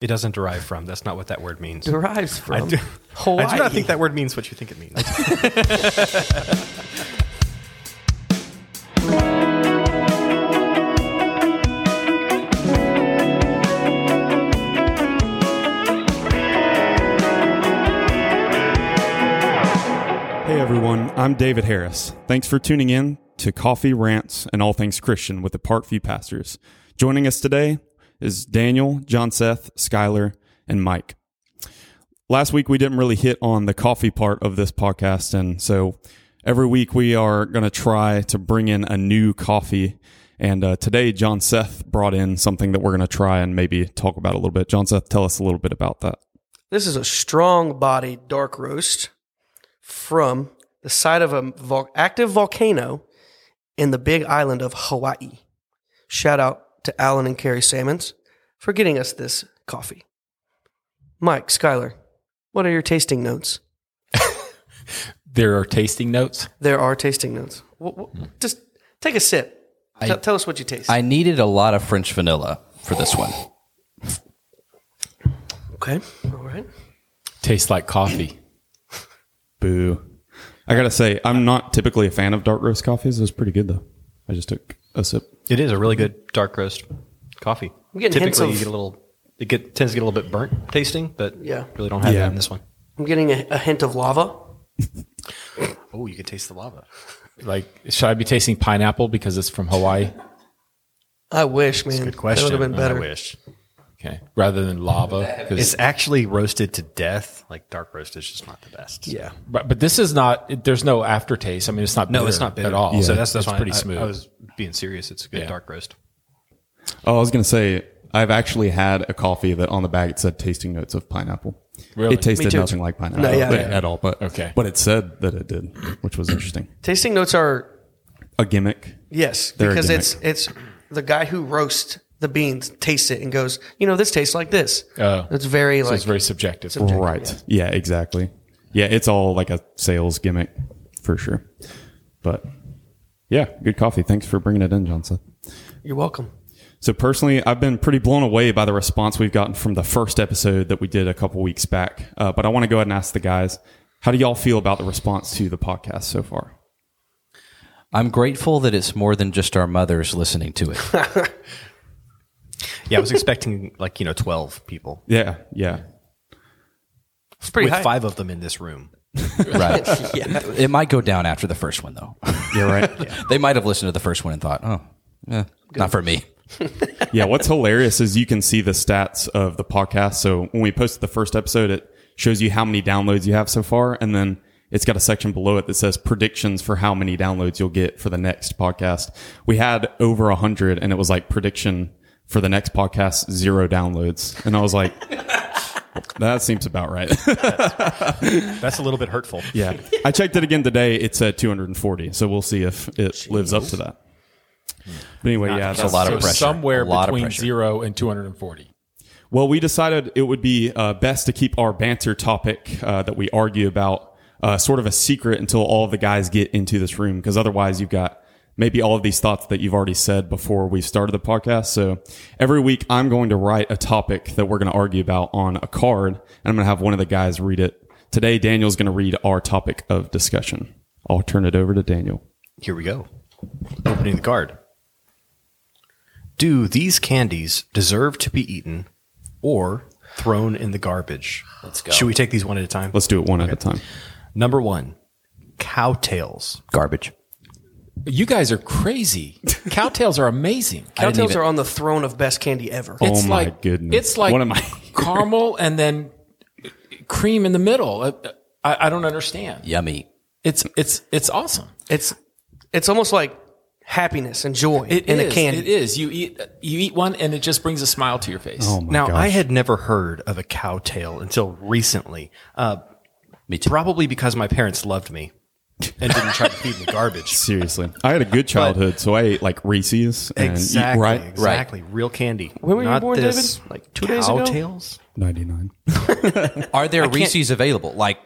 It doesn't derive from. That's not what that word means. Derives from do- Hawaii. I do not think that word means what you think it means. Hey everyone, I'm David Harris. Thanks for tuning in to Coffee Rants and All Things Christian with the Parkview Pastors. Joining us today is Daniel, John Seth, Skylar, and Mike. Last week we didn't really hit on the coffee part of this podcast, and so every week we are going to try to bring in a new coffee. And uh, today John Seth brought in something that we're going to try and maybe talk about a little bit. John Seth, tell us a little bit about that. This is a strong bodied dark roast from the side of a vol- active volcano in the big island of Hawaii. Shout out to Alan and Carrie Salmons for getting us this coffee. Mike, Skylar, what are your tasting notes? There are tasting notes. There are tasting notes. Wh- wh- hmm. Just take a sip. Tell- tell us what you taste. I needed a lot of French vanilla for this one. okay. All right. Tastes like coffee. Boo. I gotta say, I'm not typically a fan of dark roast coffees. It was pretty good though. I just took a sip. It is a really good dark roast coffee. I'm getting hints Typically, of- you get a little. It get, tends to get a little bit burnt tasting, but Yeah. really don't have Yeah. that in this one. I'm getting a, a hint of lava. Oh, you can taste the lava. Like, should I be tasting pineapple because it's from Hawaii? I wish, man. Good question. That would have been better. I wish. Okay, rather than lava. It's actually roasted to death. Like dark roast is just not the best. Yeah. but but this is not. it- There's no aftertaste. I mean, it's not. No, it's not bitter at all. So that's that's it's pretty I- smooth. I, was being serious. It's a good Yeah. dark roast. Oh, I was gonna say I've actually had a coffee that on the bag it said tasting notes of pineapple. Really? It tasted nothing like pineapple No, yeah. at all, but Okay. but it said that it did, which was interesting. Tasting notes are A gimmick. Yes, They're because gimmick. it's it's the guy who roasts the beans tastes it and goes, you know, this tastes like this. Oh. it's very so like it's very subjective. right. Yeah. exactly. Yeah, it's all like a sales gimmick for sure. But yeah, good coffee. Thanks for bringing it in, John Seth. you're welcome. So personally, I've been pretty blown away by the response we've gotten from the first episode that we did a couple weeks back. Uh, but I want to go ahead and ask the guys, how do y'all feel about the response to the podcast so far? I'm grateful that it's more than just our mothers listening to it. Yeah, I was expecting like you know twelve people. Yeah, yeah. It's pretty with high. five of them in this room. right. It might go down after the first one, though. You're right. they might have listened to the first one and thought, oh, eh, not for me. yeah, what's hilarious is you can see the stats of the podcast. So when we posted the first episode, it shows you how many downloads you have so far, and then it's got a section below it that says predictions for how many downloads you'll get for the next podcast. We had over a hundred, and it was like prediction for the next podcast zero downloads, and I was like, that seems about right. That's a little bit hurtful. yeah, I checked it again today. It's at 240, so we'll see if it lives up to that. But anyway, yeah, it's a lot so of pressure. somewhere A lot of between pressure. zero and 240. Well, we decided it would be uh, best to keep our banter topic uh, that we argue about uh, sort of a secret until all of the guys get into this room, because otherwise you've got maybe all of these thoughts that you've already said before we started the podcast. So every week I'm going to write a topic that we're going to argue about on a card, and I'm going to have one of the guys read it. Today, Daniel's going to read our topic of discussion. I'll turn it over to Daniel. Here we go. Opening the card. Do these candies deserve to be eaten or thrown in the garbage? Let's go. Should we take these one at a time? Let's do it one at a time. Number one, cowtails. Garbage. You guys are crazy. Cowtails are amazing. didn't Cowtails even- are on the throne of best candy ever. Oh It's my like, goodness. It's like What am I- caramel and then cream in the middle. Uh, I, I don't understand. Yummy. It's it's it's awesome. It's it's almost like happiness and joy It in is. a candy. It is. You eat you eat one and it just brings a smile to your face. Oh my now, gosh. I had never heard of a cowtail until recently, uh, Me too. probably because my parents loved me and didn't try to feed me garbage. Seriously, I had a good childhood, so I ate like Reese's and Exactly, eat right. exactly. Real candy. When were you Not born, this David? Like two days ago? Cowtails? Ninety nine. Are there Reese's available? Like,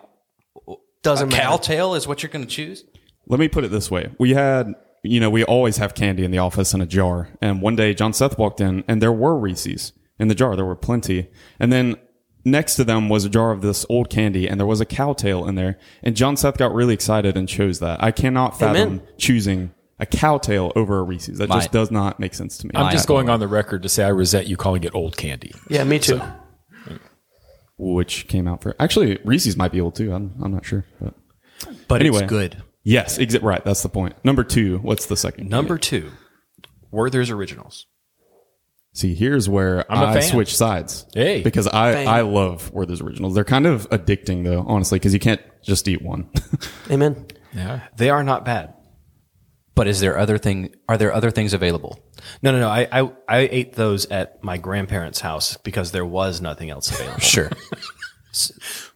Doesn't a matter. cowtail is what you're going to choose? Let me put it this way: we had, you know, we always have candy in the office in a jar, and one day John Seth walked in, and there were Reese's, in the jar. There were plenty. And then next to them was a jar of this old candy and there was a cow tail in there. And John Seth got really excited and chose that. I cannot fathom Amen. choosing a cow tail over a Reese's. That My- just does not make sense to me. I'm just going on the record to say I resent you calling it old candy. Yeah, me too. Which came out for actually Reese's might be old too. I'm, I'm not sure. But But Anyway. it's good. yes, exa- right. That's the point. Number two. What's the second? Number two, Werther's Originals. See, here's where I'm a I fan. switch sides. Hey. because I Fan. I love Werther's originals. They're kind of addicting though, honestly, because you can't just eat one. Amen. Yeah. They are not bad. But is there other thing? Are there other things available? No, no, no. I, I, I ate those at my grandparents' house because there was nothing else available. Sure.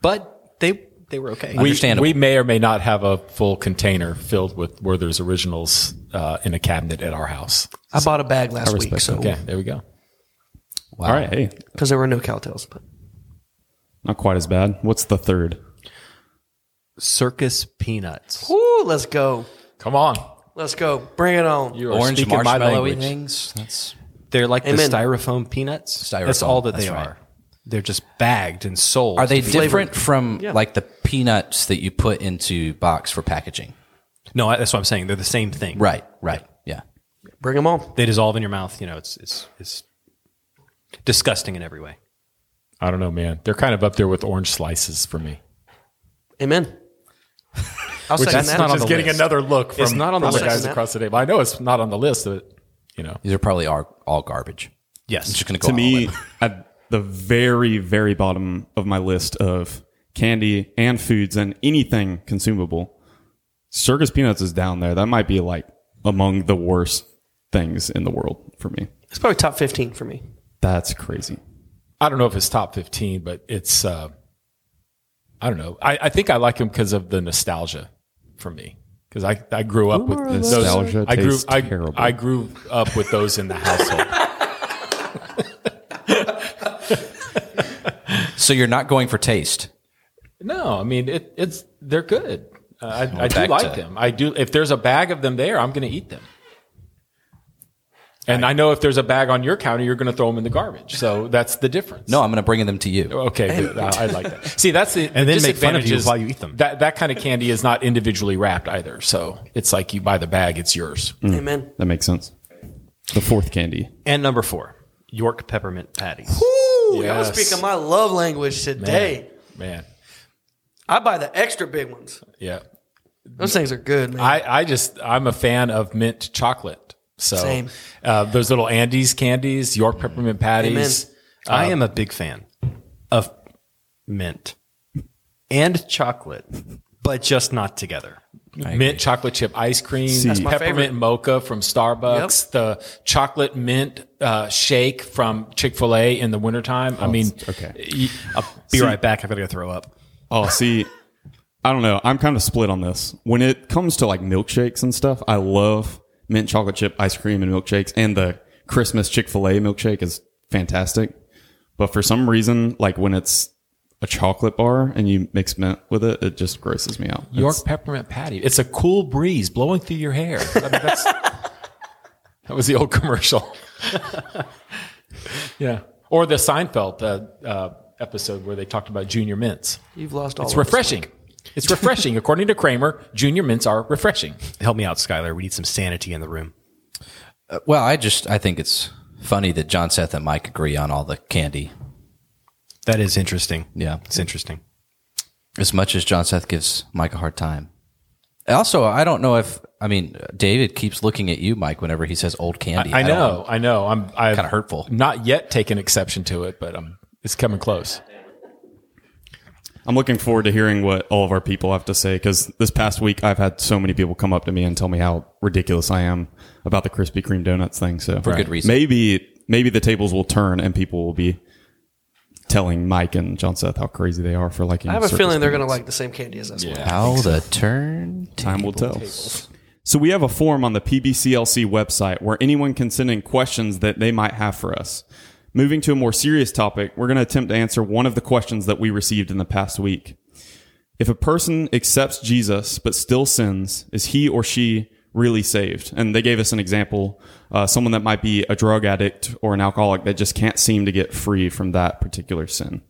But they they were okay. We, Understandable. we may or may not have a full container filled with Werther's originals uh, in a cabinet at our house. I bought a bag last week, respect so Okay, there we go. All right, hey, because there were no cowtails. But not quite as bad. What's the third? Circus peanuts. Ooh, let's go. Come on. Let's go. Bring it on. You are Orange speaking my marshmallowy language. things. That's They're like Amen. the styrofoam peanuts. Styrofoam. That's all that that's they right. are. They're just bagged and sold. are they to be- different from Yeah. like the peanuts that you put into box for packaging? No, I- that's what I'm saying. They're the same thing. Right. Right. Yeah. Bring them on. They dissolve in your mouth. You know, it's it's it's disgusting in every way. I don't know, man. They're kind of up there with orange slices for me. Amen. I'll Which second is, that. not on which the getting list. another look from, It's not on the from the list. guys Second across the table. I know it's not on the list, but you know, These are probably all, all garbage. Yes. I'm just going to go to all me, in. at the very, very bottom of my list of candy and foods and anything consumable, circus peanuts is down there. That might be like among the worst things in the world for me. It's probably top 15 for me. That's crazy. I don't know if it's top 15, but it's, uh, I don't know. I, I think I like them because of the nostalgia for me. Because I, I grew up with those. Nostalgia I grew, I, terrible. I grew up with those in the household. So you're not going for taste. no, I mean, it, it's, they're good. Uh, I, I do like to- them. I do. If there's a bag of them there, I'm going to eat them. And I know if there's a bag on your counter, you're going to throw them in the garbage. So that's the difference. No, I'm going to bring them to you. Okay, good. I, I like that. See, that's the And then make fun of you while you eat them. That that kind of candy is not individually wrapped either. So it's like you buy the bag, it's yours. Mm. Amen. That makes sense. The fourth candy. And number four, York peppermint patties. Ooh, y'all Yes. speaking my love language today. Man, I buy the extra big ones. yeah. Those things are good, man. I I just I'm a fan of mint chocolate. So Same. Uh, those little Andes candies, York peppermint patties. I am a big fan of mint and chocolate, but just not together. Mint chocolate chip ice cream, That's my peppermint favorite. mocha from Starbucks, the chocolate mint uh, shake from Chick fil A in the wintertime. I mean, okay. y- I'll be right back. I've got to go throw up. Oh, see, I don't know. I'm kind of split on this. When it comes to like milkshakes and stuff, I love mint chocolate chip ice cream and milkshakes, and the Christmas Chick fil A milkshake is fantastic. But for some reason, like when it's a chocolate bar and you mix mint with it, it just grosses me out. York It's- peppermint patty. It's a cool breeze blowing through your hair. I mean, that was the old commercial. yeah. Or the Seinfeld uh, uh, episode where they talked about junior mints. You've lost all It's of us. refreshing. It's refreshing. According to Kramer, junior mints are refreshing. Help me out, Skylar. We need some sanity in the room. Well, I just I think it's funny that John Seth and Mike agree on all the candy. That is interesting. Yeah. It's interesting. As much as John Seth gives Mike a hard time. Also, I don't know if I mean David keeps looking at you, Mike, whenever he says old candy. I don't- know. I know. I'm I've Kinda hurtful. Not yet taken exception to it, but um, it's coming close. I'm looking forward to hearing what all of our people have to say because this past week I've had so many people come up to me and tell me how ridiculous I am about the Krispy Kreme donuts thing. So For good reason. Maybe maybe the tables will turn and people will be telling Mike and John Seth how crazy they are for liking. I have a circus feeling they're going to like the same candy as us. will. How the turn Time will tell. So we have a form on the PBCLC website where anyone can send in questions that they might have for us. Moving to a more serious topic, we're going to attempt to answer one of the questions that we received in the past week. If a person accepts Jesus but still sins, is he or she really saved? And they gave us an example, uh, someone that might be a drug addict or an alcoholic that just can't seem to get free from that particular sin.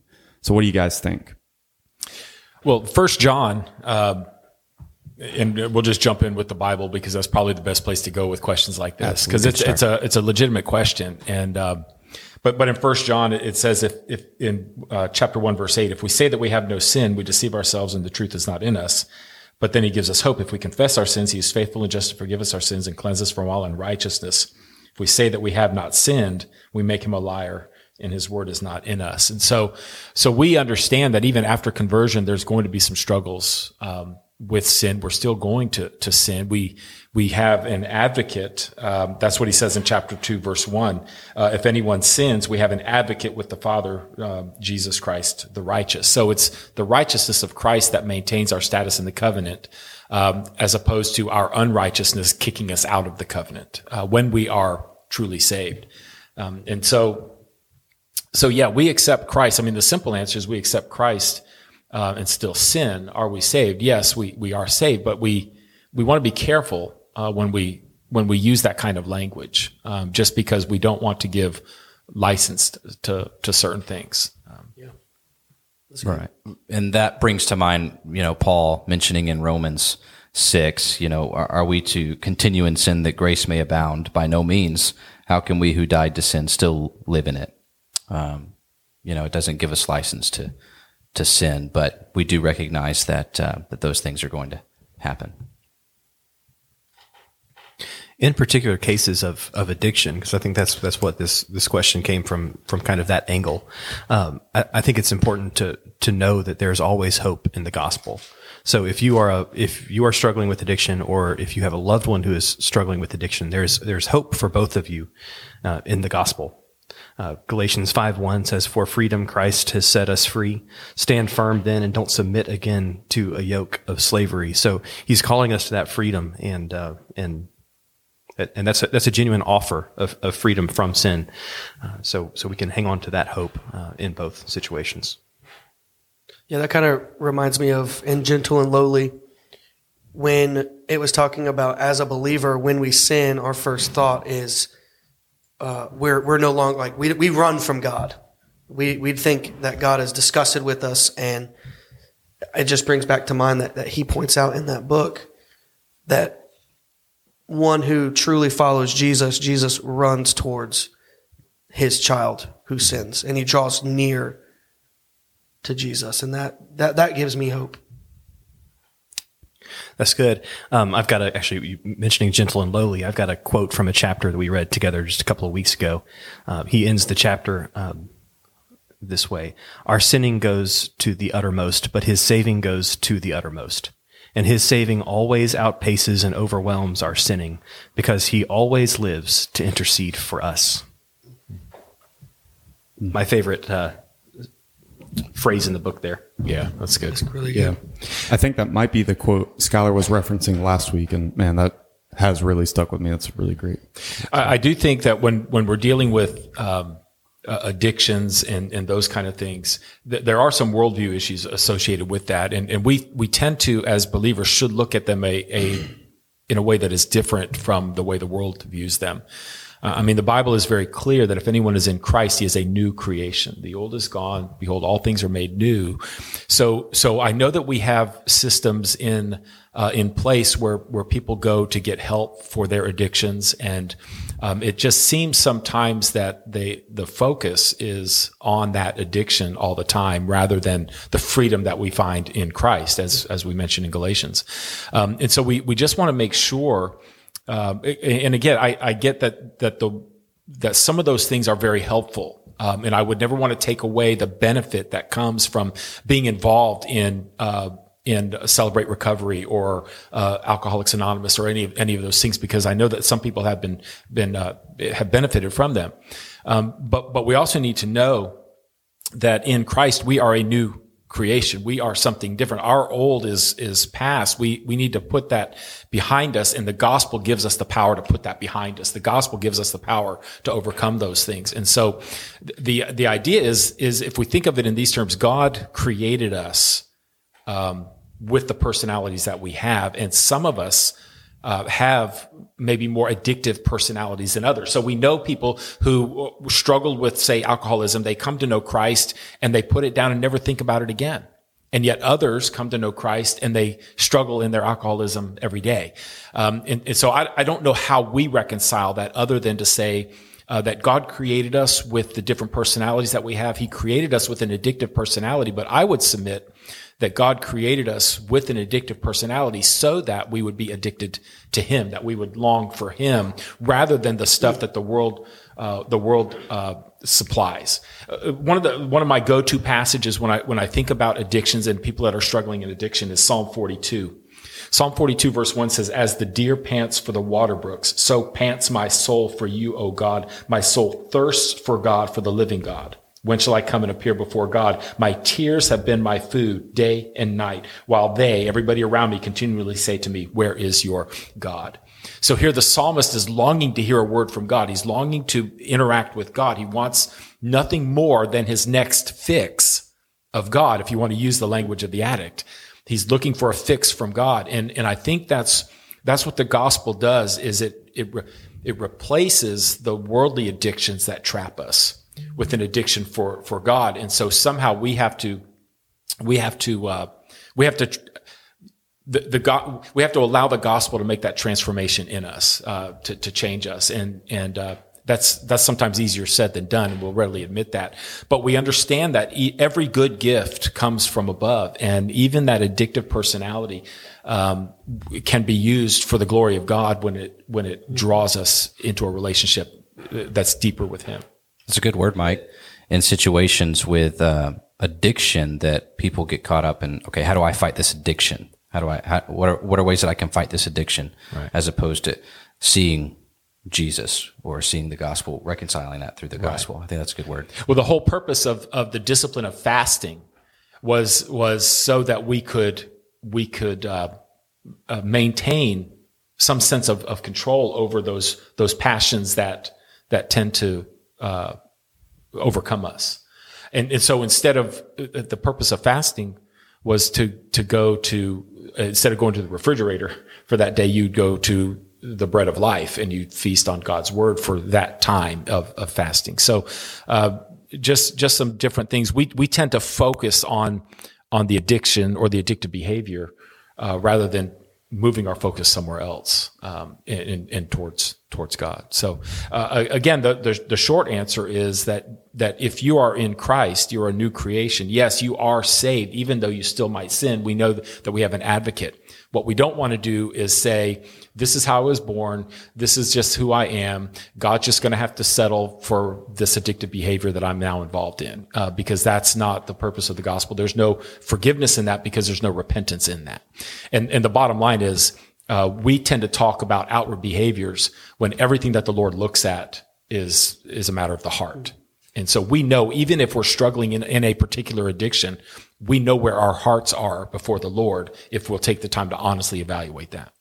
So what do you guys think? Well, First John, uh, and we'll just jump in with the Bible because that's probably the best place to go with questions like this because it's it's a it's a legitimate question. And uh, but but in First John it says if if in uh, chapter one verse eight if we say that we have no sin we deceive ourselves and the truth is not in us. But then he gives us hope if we confess our sins he is faithful and just to forgive us our sins and cleanse us from all unrighteousness. If we say that we have not sinned we make him a liar and his word is not in us. And so, so we understand that even after conversion, there's going to be some struggles, um, with sin. We're still going to, to sin. We, we have an advocate. Um, that's what he says in chapter two, verse one. Uh, if anyone sins, we have an advocate with the Father, uh, Jesus Christ, the righteous. So it's the righteousness of Christ that maintains our status in the covenant, um, as opposed to our unrighteousness kicking us out of the covenant uh, when we are truly saved. Um, and so, so yeah, we accept Christ. I mean, the simple answer is we accept Christ uh, and still sin, are we saved? Yes, we, we are saved, but we, we want to be careful uh, when we when we use that kind of language, um, just because we don't want to give license to to certain things. Um, Yeah. Right. And that brings to mind, you know, Paul mentioning in Romans 6, you know, are, are we to continue in sin that grace may abound? By no means. How can we who died to sin still live in it? Um, you know, it doesn't give us license to, to sin, but we do recognize that, uh, that those things are going to happen. In particular cases of, of addiction, because I think that's that's what this this question came from from kind of that angle. Um, I, I think it's important to to know that there's always hope in the gospel. So if you are a, if you are struggling with addiction, or if you have a loved one who is struggling with addiction, there's there's hope for both of you uh, in the gospel. Uh, Galatians 5 1 says, For freedom Christ has set us free. Stand firm then and don't submit again to a yoke of slavery. So he's calling us to that freedom and, uh, and and that's a, that's a genuine offer of, of freedom from sin. Uh, so so we can hang on to that hope uh, in both situations. Yeah, that kind of reminds me of in Gentle and Lowly when it was talking about as a believer, when we sin, our first thought is uh, we're we're no longer like we we run from God. We we think that God is disgusted with us, and it just brings back to mind that that he points out in that book that one who truly follows Jesus, Jesus runs towards his child who sins, and he draws near to Jesus, and that that that gives me hope. That's good. Um, I've got a, actually mentioning gentle and lowly. I've got a quote from a chapter that we read together just a couple of weeks ago. Uh, he ends the chapter um, this way: "Our sinning goes to the uttermost, but His saving goes to the uttermost." And his saving always outpaces and overwhelms our sinning because he always lives to intercede for us. My favorite uh, phrase in the book there. yeah, that's good. Really Yeah. I think that might be the quote Skylar was referencing last week. And man, that has really stuck with me. That's really great. I, I do think that when when we're dealing with um, uh, addictions and and those kind of things, th- there are some worldview issues associated with that, and and we we tend to as believers should look at them a a in a way that is different from the way the world views them. Uh, I mean, the Bible is very clear that if anyone is in Christ, he is a new creation. The old is gone. Behold, all things are made new. So, so I know that we have systems in, uh, in place where, where people go to get help for their addictions. And, um, it just seems sometimes that they, the focus is on that addiction all the time rather than the freedom that we find in Christ, as, as we mentioned in Galatians. Um, and so we, we just want to make sure, um, and again, I, I get that that the that some of those things are very helpful, um, and I would never want to take away the benefit that comes from being involved in. Uh, in Celebrate Recovery or uh, Alcoholics Anonymous or any of any of those things, because I know that some people have been been uh, have benefited from them. Um, but but we also need to know that in Christ we are a new creation. We are something different. Our old is, is past. We, we need to put that behind us and the gospel gives us the power to put that behind us. The gospel gives us the power to overcome those things. And so the, the idea is, is if we think of it in these terms, God created us, um, with the personalities that we have. And some of us, uh, have maybe more addictive personalities than others. So we know people who struggled with, say, alcoholism. They come to know Christ and they put it down and never think about it again. And yet others come to know Christ and they struggle in their alcoholism every day. Um, and, and, so I, I, don't know how we reconcile that other than to say uh, that God created us with the different personalities that we have. He created us with an addictive personality, but I would submit that God created us with an addictive personality so that we would be addicted to Him, that we would long for Him rather than the stuff that the world, uh, the world, uh, supplies. Uh, one of the, one of my go-to passages when I, when I think about addictions and people that are struggling in addiction is Psalm 42. Psalm 42 verse 1 says, As the deer pants for the water brooks, so pants my soul for you, O God. My soul thirsts for God, for the living God. When shall I come and appear before God? My tears have been my food day and night, while they, everybody around me, continually say to me, Where is your God? So here the psalmist is longing to hear a word from God. He's longing to interact with God. He wants nothing more than his next fix of God, if you want to use the language of the addict. He's looking for a fix from God. And, and I think that's, that's what the gospel does is it, it, it replaces the worldly addictions that trap us with an addiction for for God, and so somehow we have to we have to uh, we have to the, the God, we have to allow the gospel to make that transformation in us uh, to to change us, and and uh, that's that's sometimes easier said than done, and we'll readily admit that. But we understand that e- every good gift comes from above, and even that addictive personality um, can be used for the glory of God when it when it draws us into a relationship uh, that's deeper with Him. That's a good word, Mike. In situations with uh, addiction that people get caught up in, okay, how do I fight this addiction? How do I, how, what, are, what are ways that I can fight this addiction right. as opposed to seeing Jesus or seeing the gospel, reconciling that through the gospel. Right. I think that's a good word. Well, the whole purpose of, of the discipline of fasting was, was so that we could, we could, uh, uh, maintain some sense of, of control over those, those passions that, that tend to, uh, overcome us. And, and so instead of uh, the purpose of fasting was to, to go to, instead of going to the refrigerator for that day, you'd go to the bread of life and you'd feast on God's word for that time of, of fasting. So, uh, just, just some different things. We, we tend to focus on, on the addiction or the addictive behavior, uh, rather than moving our focus somewhere else um, and, and, towards towards God. So uh, again, the, the, the short answer is that that if you are in Christ, you're a new creation. Yes, you are saved, even though you still might sin. We know that we have an advocate. What we don't want to do is say, this is how I was born. This is just who I am. God's just going to have to settle for this addictive behavior that I'm now involved in, uh, because that's not the purpose of the gospel. There's no forgiveness in that because there's no repentance in that. And, and the bottom line is, uh, we tend to talk about outward behaviors when everything that the Lord looks at is, is a matter of the heart. And so we know, even if we're struggling in, in a particular addiction, we know where our hearts are before the Lord if we'll take the time to honestly evaluate that.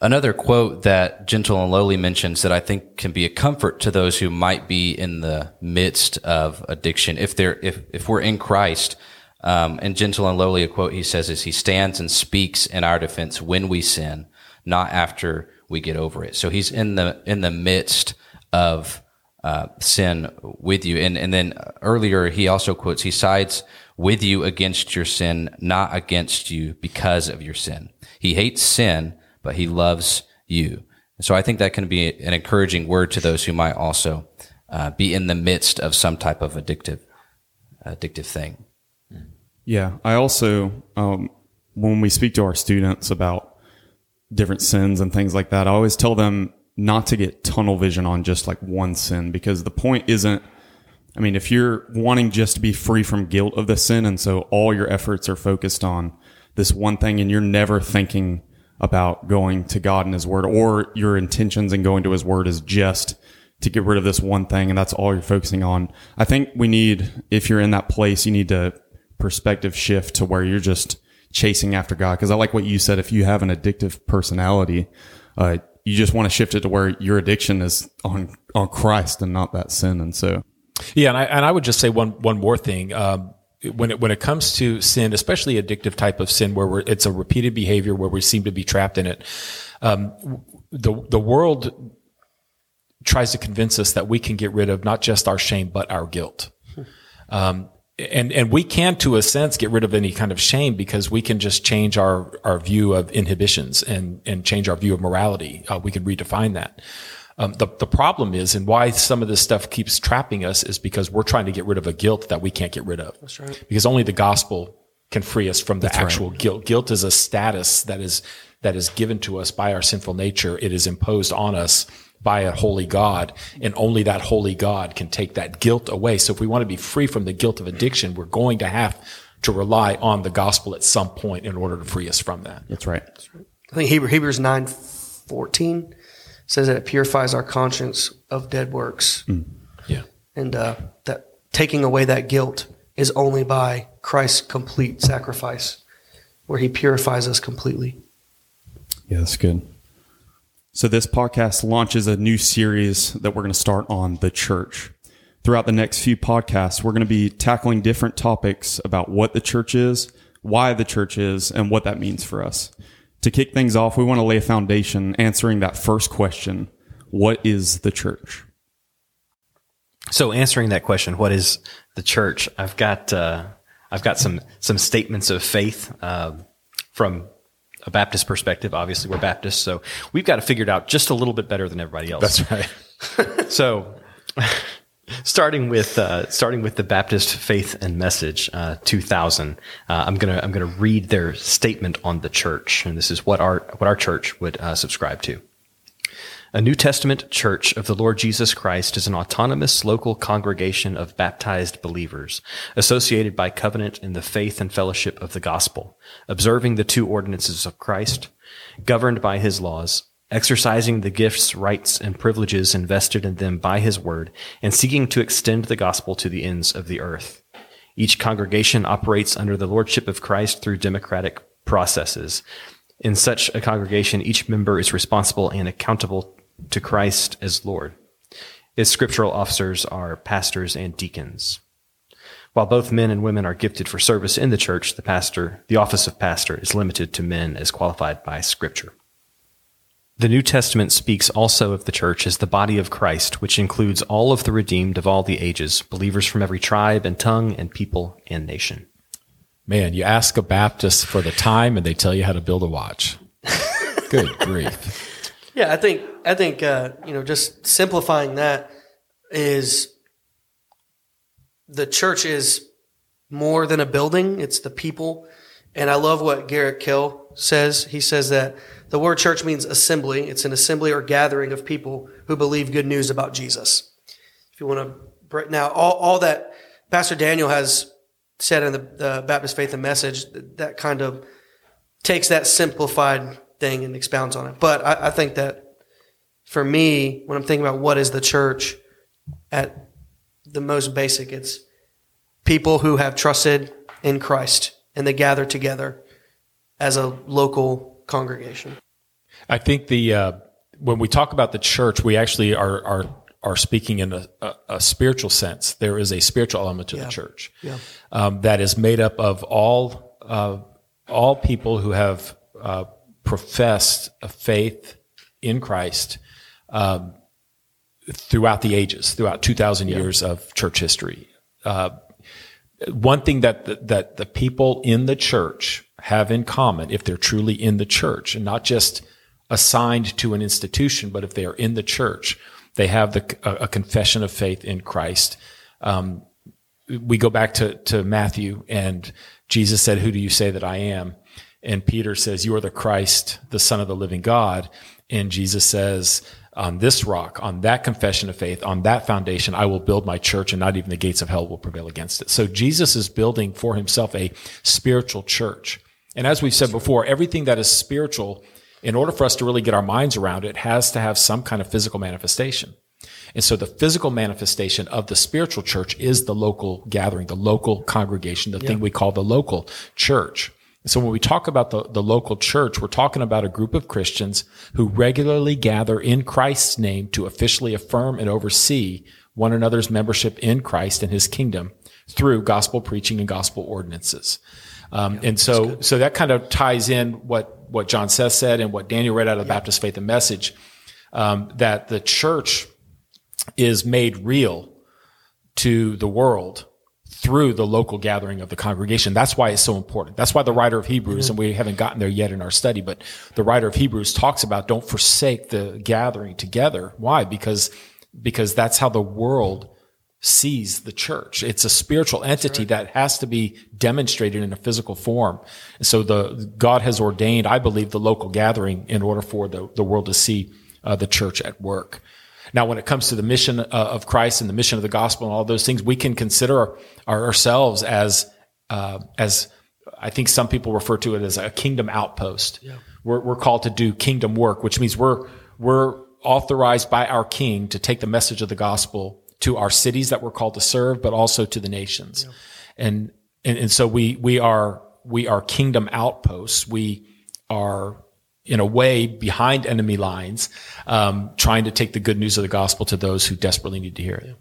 Another quote that Gentle and Lowly mentions that I think can be a comfort to those who might be in the midst of addiction. If they're, if, if we're in Christ, um, and Gentle and Lowly, a quote he says is, He stands and speaks in our defense when we sin, not after we get over it. So he's in the, in the midst of, uh, sin with you. And, and then earlier he also quotes, He sides with you against your sin, not against you because of your sin. He hates sin, but he loves you. So I think that can be an encouraging word to those who might also uh, be in the midst of some type of addictive, addictive thing. Yeah, I also um, when we speak to our students about different sins and things like that, I always tell them not to get tunnel vision on just like one sin because the point isn't I mean, if you're wanting just to be free from guilt of the sin, and so all your efforts are focused on this one thing, and you're never thinking about going to God and His Word, or your intentions in going to His Word is just to get rid of this one thing, and that's all you're focusing on. I think we need, if you're in that place, you need to perspective shift to where you're just chasing after God. Because I like what you said. If you have an addictive personality, uh, you just want to shift it to where your addiction is on on Christ and not that sin, and so. Yeah, and I and I would just say one one more thing. Um, when it when it comes to sin, especially addictive type of sin, where it's a repeated behavior where we seem to be trapped in it, Um, the the world tries to convince us that we can get rid of not just our shame but our guilt. Um, and and we can to a sense get rid of any kind of shame because we can just change our our view of inhibitions and and change our view of morality. Uh, we can redefine that. Um, the the problem is, and why some of this stuff keeps trapping us, is because we're trying to get rid of a guilt that we can't get rid of. That's right. Because only the gospel can free us from the That's actual right. guilt. Guilt is a status that is that is given to us by our sinful nature. It is imposed on us by a holy God, and only that holy God can take that guilt away. So if we want to be free from the guilt of addiction, we're going to have to rely on the gospel at some point in order to free us from that. That's right. That's right. I think Hebrews nine fourteen says that it purifies our conscience of dead works. Mm. Yeah, and uh, that taking away that guilt is only by Christ's complete sacrifice, where He purifies us completely. Yeah, that's good. So, this podcast launches a new series that we're going to start on the church. Throughout the next few podcasts, we're going to be tackling different topics about what the church is, why the church is, and what that means for us. To kick things off, we want to lay a foundation answering that first question What is the church? So, answering that question, what is the church? I've got uh, I've got some some statements of faith uh, from a Baptist perspective. Obviously, we're Baptists, so we've got to figure it out just a little bit better than everybody else. That's right. so, starting with uh, starting with the Baptist Faith and Message, uh, 2000. Uh, I'm gonna I'm gonna read their statement on the church, and this is what our what our church would uh, subscribe to. A New Testament church of the Lord Jesus Christ is an autonomous local congregation of baptized believers, associated by covenant in the faith and fellowship of the gospel, observing the two ordinances of Christ, governed by his laws, exercising the gifts, rights, and privileges invested in them by his word, and seeking to extend the gospel to the ends of the earth. Each congregation operates under the lordship of Christ through democratic processes. In such a congregation, each member is responsible and accountable to Christ as Lord. Its scriptural officers are pastors and deacons. While both men and women are gifted for service in the church, the pastor, the office of pastor is limited to men as qualified by scripture. The New Testament speaks also of the church as the body of Christ, which includes all of the redeemed of all the ages, believers from every tribe and tongue and people and nation. Man, you ask a Baptist for the time and they tell you how to build a watch. Good grief. Yeah, I think I think uh, you know just simplifying that is the church is more than a building; it's the people. And I love what Garrett Kell says. He says that the word church means assembly. It's an assembly or gathering of people who believe good news about Jesus. If you want to break now, all, all that Pastor Daniel has said in the, the Baptist Faith and Message, that kind of takes that simplified thing and expounds on it. But I, I think that for me, when I'm thinking about what is the church, at the most basic, it's people who have trusted in Christ and they gather together as a local congregation. I think the uh, when we talk about the church, we actually are are are speaking in a, a, a spiritual sense. There is a spiritual element to yeah. the church yeah. um, that is made up of all uh, all people who have uh, professed a faith in Christ um, throughout the ages, throughout 2,000 yeah. years of church history. Uh, one thing that the, that the people in the church have in common, if they're truly in the church and not just assigned to an institution, but if they are in the church, they have the, a, a confession of faith in Christ. Um, we go back to, to Matthew and Jesus said, who do you say that I am? And Peter says, You are the Christ, the Son of the living God. And Jesus says, On this rock, on that confession of faith, on that foundation, I will build my church, and not even the gates of hell will prevail against it. So Jesus is building for himself a spiritual church. And as we've said before, everything that is spiritual, in order for us to really get our minds around it, has to have some kind of physical manifestation. And so the physical manifestation of the spiritual church is the local gathering, the local congregation, the yeah. thing we call the local church. So when we talk about the, the local church, we're talking about a group of Christians who regularly gather in Christ's name to officially affirm and oversee one another's membership in Christ and his kingdom through gospel preaching and gospel ordinances. Um, and so, so that kind of ties in what, what John Seth said and what Daniel read out of the Baptist Faith and Message, um, that the church is made real to the world through the local gathering of the congregation. That's why it's so important. That's why the writer of Hebrews, and we haven't gotten there yet in our study, but the writer of Hebrews talks about don't forsake the gathering together. Why? Because, because that's how the world sees the church. It's a spiritual entity that has to be demonstrated in a physical form. So the God has ordained, I believe, the local gathering in order for the, the world to see uh, the church at work. Now, when it comes to the mission uh, of Christ and the mission of the gospel and all those things, we can consider our, ourselves as uh, as I think some people refer to it as a kingdom outpost. Yeah. We're, we're called to do kingdom work, which means we're we're authorized by our King to take the message of the gospel to our cities that we're called to serve, but also to the nations. Yeah. And, and, and so we, we are, we are kingdom outposts. We are in a way behind enemy lines, um, trying to take the good news of the gospel to those who desperately need to hear it.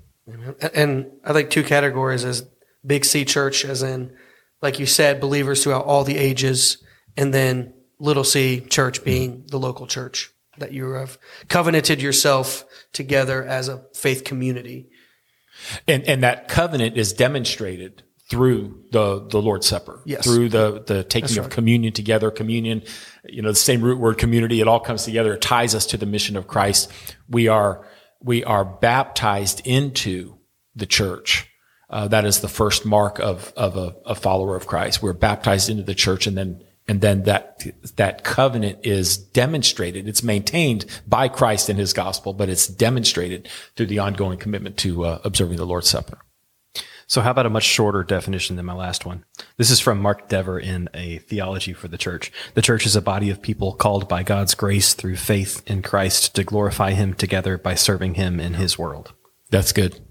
And I think two categories as big C church, as in, like you said, believers throughout all the ages, and then little c church being the local church that you have covenanted yourself together as a faith community. And and that covenant is demonstrated through the the Lord's Supper, yes. through the the taking right. of communion together. Communion, you know, the same root word community. It all comes together. It ties us to the mission of Christ. We are we are baptized into the church. Uh, that is the first mark of of a, a follower of Christ. We're baptized into the church, and then and then that that covenant is demonstrated it's maintained by christ in his gospel but it's demonstrated through the ongoing commitment to uh, observing the lord's supper so how about a much shorter definition than my last one? This is from mark dever in a theology for the church. The church is a body of people called by god's grace through faith in christ to glorify him together by serving him in his world. That's good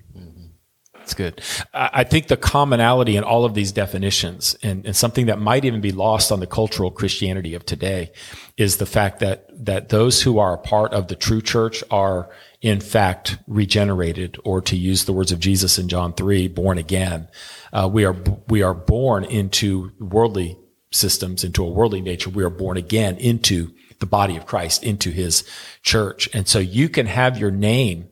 that's good. I think the commonality in all of these definitions and, and, something that might even be lost on the cultural Christianity of today is the fact that, that those who are a part of the true church are in fact regenerated or to use the words of Jesus in John 3, born again. Uh, we are, we are born into worldly systems, into a worldly nature. We are born again into the body of Christ, into his church. And so you can have your name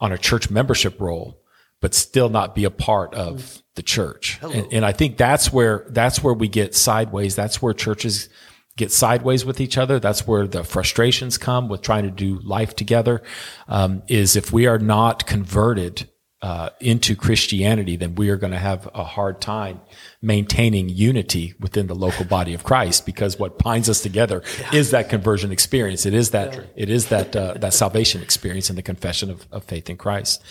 on a church membership roll but still not be a part of the church. And, and, I think that's where, that's where we get sideways. That's where churches get sideways with each other. That's where the frustrations come with trying to do life together. Um, is if we are not converted, uh, into Christianity, then we are going to have a hard time maintaining unity within the local body of Christ because what binds us together yeah. is that conversion experience. It is that, yeah. it is that, uh, that salvation experience and the confession of, of faith in Christ.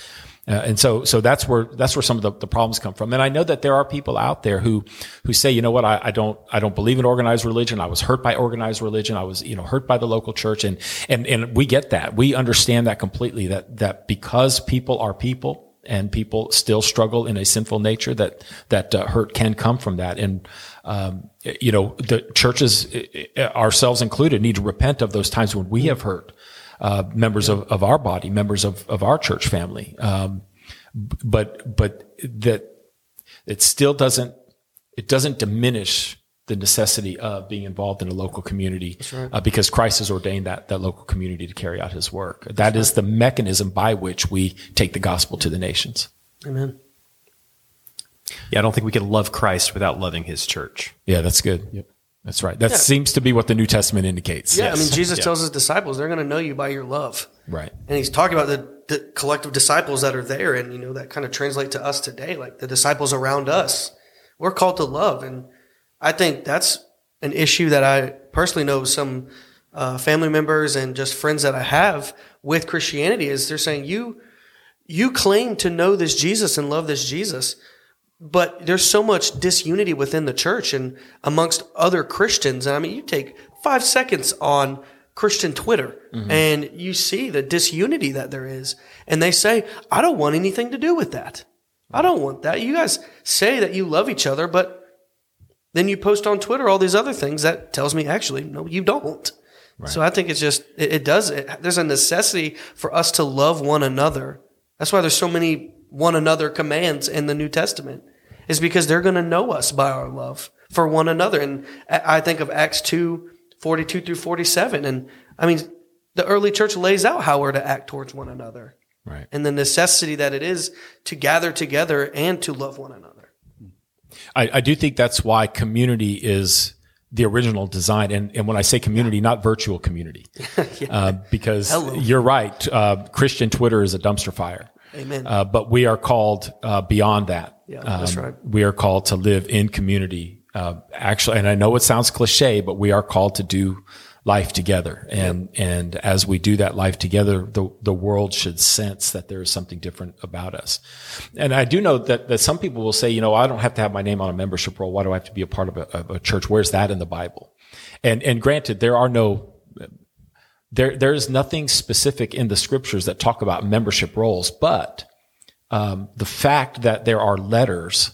Uh, and so, so that's where, that's where some of the, the, problems come from. And I know that there are people out there who, who say, you know what, I, I, don't, I don't believe in organized religion. I was hurt by organized religion. I was, you know, hurt by the local church. And, and, and we get that. We understand that completely that, that because people are people and people still struggle in a sinful nature that, that uh, hurt can come from that. And, um, you know, the churches, ourselves included, need to repent of those times when we have hurt uh, members of, of our body, members of, of our church family. Um, but but that it still doesn't it doesn't diminish the necessity of being involved in a local community right. uh, because Christ has ordained that that local community to carry out His work. That that's is right. the mechanism by which we take the gospel to the nations. Amen. Yeah, I don't think we can love Christ without loving His church. Yeah, that's good. Yep. That's right. That yeah. seems to be what the New Testament indicates. Yeah, yes. I mean, Jesus yeah. tells his disciples they're going to know you by your love. Right. And he's talking about the, the collective disciples that are there, and you know that kind of translate to us today, like the disciples around us. We're called to love, and I think that's an issue that I personally know some uh, family members and just friends that I have with Christianity is they're saying you you claim to know this Jesus and love this Jesus, but there's so much disunity within the church and amongst other Christians. And I mean, you take five seconds on Christian Twitter mm-hmm. and you see the disunity that there is. And they say, I don't want anything to do with that. I don't want that. You guys say that you love each other, but then you post on Twitter all these other things that tells me actually, no, you don't. Right. So I think it's just, it, it does, it, there's a necessity for us to love one another. That's why there's so many one another commands in the New Testament is because they're going to know us by our love for one another. And I think of Acts 2, 42 through 47. And I mean, the early church lays out how we're to act towards one another Right. and the necessity that it is to gather together and to love one another. I, I do think that's why community is the original design. And, and when I say community, not virtual community, uh, because Hello. you're right. Uh, Christian Twitter is a dumpster fire. Amen. Uh, but we are called uh, beyond that. Yeah, that's Um, right. We are called to live in community. Uh, actually, and I know it sounds cliche, but we are called to do life together. And and as we do that life together, the the world should sense that there is something different about us. And I do know that that some people will say, you know, I don't have to have my name on a membership roll. Why do I have to be a part of a, of a church? Where's that in the Bible? And and granted, there are no there there is nothing specific in the scriptures that talk about membership rolls, but um, the fact that there are letters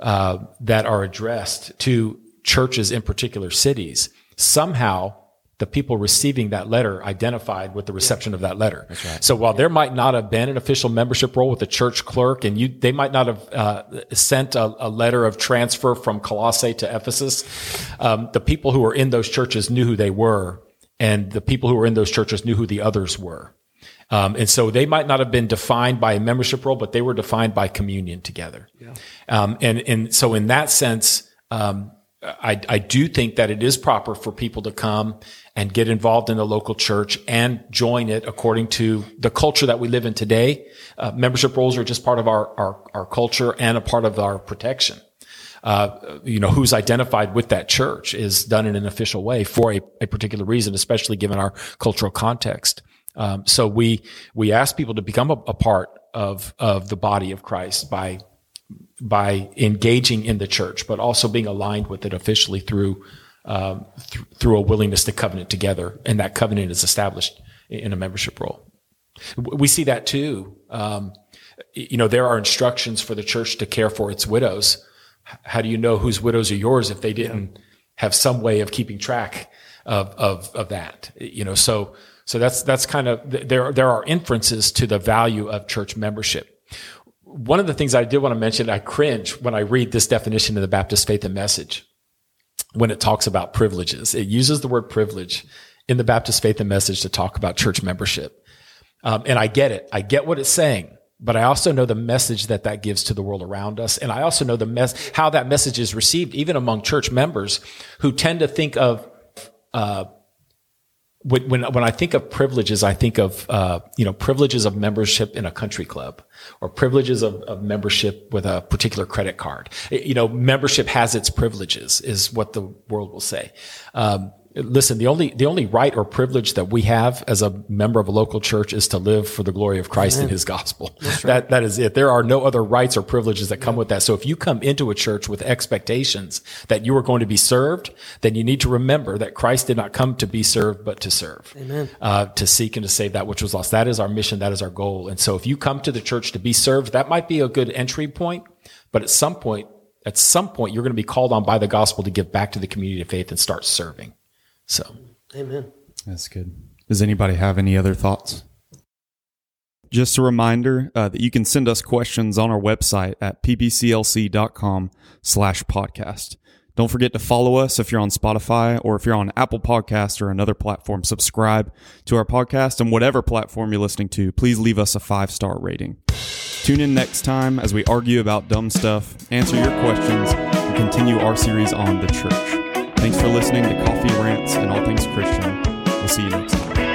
uh, that are addressed to churches in particular cities, somehow the people receiving that letter identified with the reception of that letter. So while there might not have been an official membership roll with the church clerk, and you they might not have uh, sent a, a letter of transfer from Colossae to Ephesus, um, the people who were in those churches knew who they were, and the people who were in those churches knew who the others were. Um, and so they might not have been defined by a membership roll, but they were defined by communion together. Um, and, and so in that sense, um, I, I do think that it is proper for people to come and get involved in the local church and join it according to the culture that we live in today. Uh, membership rolls are just part of our, our, our culture and a part of our protection uh, you know, who's identified with that church is done in an official way for a, a particular reason, especially given our cultural context. Um, so we we ask people to become a, a part of of the body of Christ by by engaging in the church, but also being aligned with it officially through um, th- through a willingness to covenant together, and that covenant is established in a membership roll. We see that too. Um, you know, there are instructions for the church to care for its widows. How do you know whose widows are yours if they didn't have some way of keeping track of, of, of that? You know, so, so that's, that's kind of, there, there are inferences to the value of church membership. One of the things I did want to mention, I cringe when I read this definition of the Baptist faith and message when it talks about privileges. It uses the word privilege in the Baptist faith and message to talk about church membership. Um, and I get it. I get what it's saying, but I also know the message that that gives to the world around us. And I also know the mess, how that message is received even among church members who tend to think of, uh, when, when, when I think of privileges, I think of, uh, you know, privileges of membership in a country club or privileges of, of membership with a particular credit card. You know, membership has its privileges is what the world will say. Um, listen, the only, the only right or privilege that we have as a member of a local church is to live for the glory of Christ and his gospel. That, that is it. There are no other rights or privileges that come with that. So if you come into a church with expectations that you are going to be served, then you need to remember that Christ did not come to be served, but to serve. Amen. Uh, to seek and to save that which was lost. That is our mission. That is our goal. And so if you come to the church to be served, that might be a good entry point, but at some point, at some point, you're going to be called on by the gospel to give back to the community of faith and start serving. So Amen. That's good. Does anybody have any other thoughts? Just a reminder uh, that you can send us questions on our website at pbclc.com slash podcast. Don't forget to follow us if you're on Spotify or if you're on Apple Podcast or another platform. Subscribe to our podcast and whatever platform you're listening to. Please leave us a five star rating. Tune in next time as we argue about dumb stuff, answer your questions, and continue our series on the church. Thanks for listening to Coffee Rants and All Things Christian. We'll see you next time.